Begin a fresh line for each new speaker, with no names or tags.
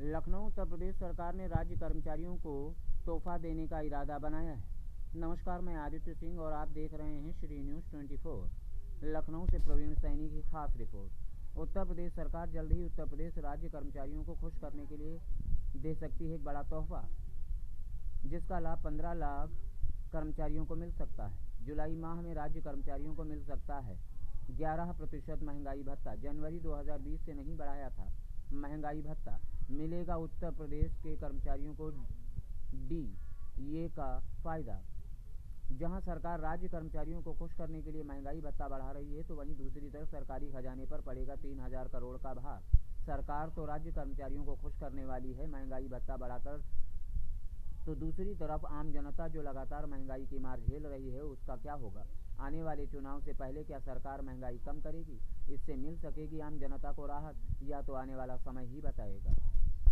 लखनऊ उत्तर प्रदेश सरकार ने राज्य कर्मचारियों को तोहफा देने का इरादा बनाया है। नमस्कार, मैं आदित्य सिंह और आप देख रहे हैं श्री न्यूज़ 24 लखनऊ से प्रवीण सैनी की खास रिपोर्ट। उत्तर प्रदेश सरकार जल्द ही उत्तर प्रदेश राज्य कर्मचारियों को खुश करने के लिए दे सकती है एक बड़ा तोहफा, जिसका लाभ 15 लाख कर्मचारियों को मिल सकता है। जुलाई माह में राज्य कर्मचारियों को मिल सकता है 11 प्रतिशत महँगाई भत्ता, जनवरी 2020 से नहीं बढ़ाया था। महँगाई भत्ता। मिलेगा उत्तर प्रदेश के कर्मचारियों को डी, ए का फ़ायदा। जहाँ सरकार राज्य कर्मचारियों को खुश करने के लिए महँगाई भत्ता बढ़ा रही है तो वहीं दूसरी तरफ़ सरकारी खजाने पर पड़ेगा तीन हज़ार करोड़ का भार। सरकार तो राज्य कर्मचारियों को खुश करने वाली है, महँगाई भत्ता बढ़ाकर तो दूसरी तरफ़ आम जनता जो लगातार महँगाई की मार झेल रही है, उसका क्या होगा? आने वाले चुनाव से पहले क्या सरकार महँगाई कम करेगी? इससे मिल सकेगी आम जनता को राहत? या तो आने वाला समय ही बताएगा?